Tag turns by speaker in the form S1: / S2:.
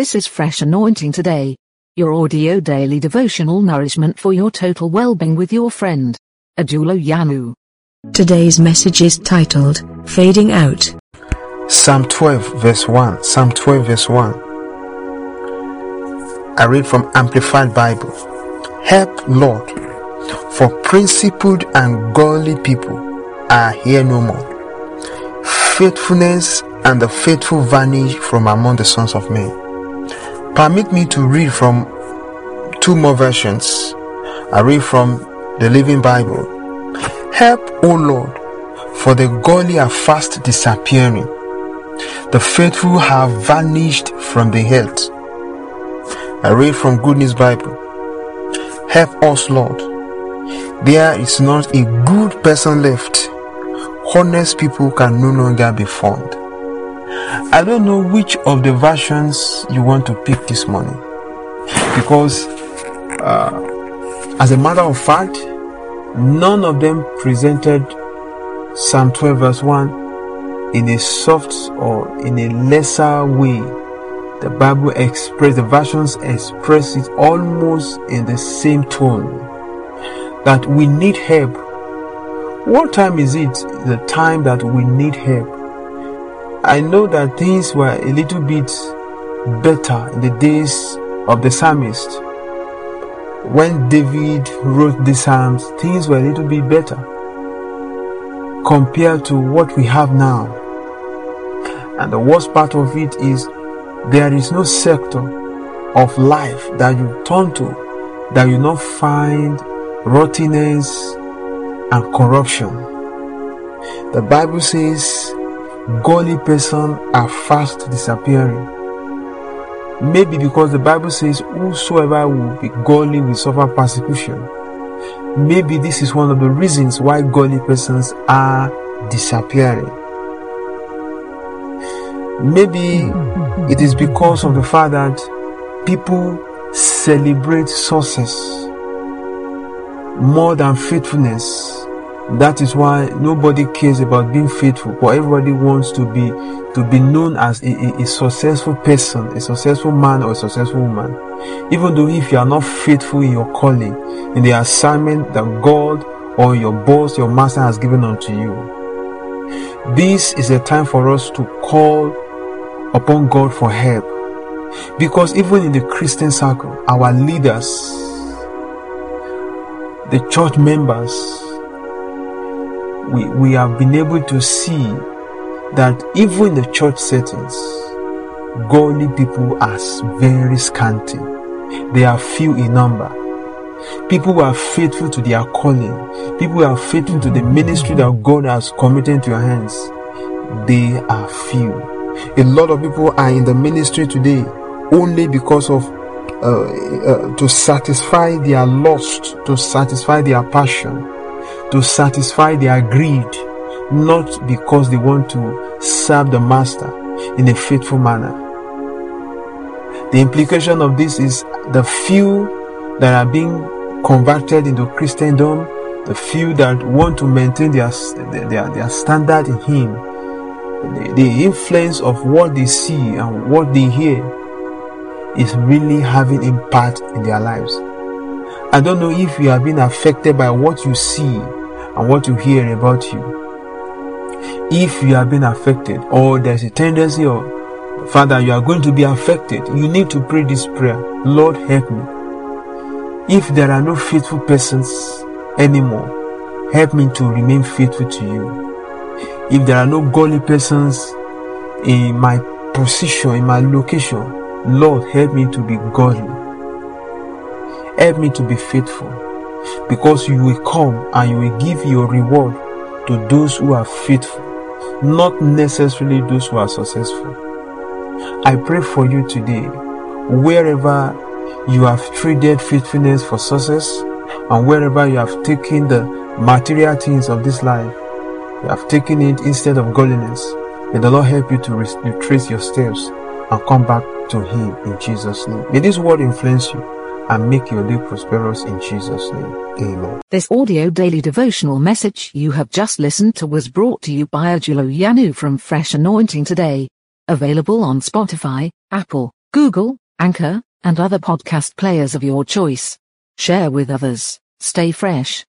S1: This is Fresh Anointing Today, your audio daily devotional nourishment for your total well-being with your friend, Adulo Yanu.
S2: Today's message is titled Fading Out.
S3: Psalm 12, verse 1. Psalm 12, verse 1. I read from Amplified Bible. Help, Lord, for principled and godly people are here no more. Faithfulness and the faithful vanish from among the sons of men. Permit me to read from two more versions. I read from the Living Bible. Help, O Lord, for the godly are fast disappearing. The faithful have vanished from the earth. I read from Good News Bible. Help us, Lord. There is not a good person left. Honest people can no longer be found. I don't know which of the versions you want to pick this morning because, uh, as a matter of fact, none of them presented Psalm 12, verse 1 in a soft or in a lesser way. The Bible express the versions express it almost in the same tone that we need help. What time is it? The time that we need help. I know that things were a little bit better in the days of the psalmist. When David wrote the Psalms, things were a little bit better compared to what we have now. And the worst part of it is there is no sector of life that you turn to that you not find rottenness and corruption. The Bible says godly person are fast disappearing. Maybe because the Bible says whosoever will be godly will suffer persecution. Maybe this is one of the reasons why godly persons are disappearing. Maybe it is because of the fact that people celebrate success more than faithfulness. That is why nobody cares about being faithful, but everybody wants to be to be known as a, a, a, successful person, a successful man or a successful woman. Even though if you are not faithful in your calling, in the assignment that God or your boss, your master has given unto you. This is a time for us to call upon God for help. Because even in the Christian circle, our leaders, the church members, we, we have been able to see that even in the church settings, godly people are very scanty. They are few in number. People who are faithful to their calling, people who are faithful to the ministry that God has committed to your hands, they are few. A lot of people are in the ministry today only because of uh, uh, to satisfy their lust, to satisfy their passion, to satisfy their greed, not because they want to serve the master in a faithful manner. The implication of this is the few that are being converted into Christendom, the few that want to maintain their their, their standard in Him, the, the influence of what they see and what they hear is really having impact in their lives. I don't know if you have been affected by what you see and what you hear about you. If you have been affected, or there's a tendency of Father, you are going to be affected, you need to pray this prayer Lord, help me. If there are no faithful persons anymore, help me to remain faithful to you. If there are no godly persons in my position, in my location, Lord, help me to be godly. Help me to be faithful. Because you will come and you will give your reward to those who are faithful, not necessarily those who are successful. I pray for you today, wherever you have traded faithfulness for success, and wherever you have taken the material things of this life, you have taken it instead of godliness. May the Lord help you to retrace your steps and come back to Him in Jesus' name. May this word influence you and make your day prosperous in Jesus' name. Amen.
S1: This audio daily devotional message you have just listened to was brought to you by Ajulo Yanu from Fresh Anointing Today. Available on Spotify, Apple, Google, Anchor, and other podcast players of your choice. Share with others. Stay fresh.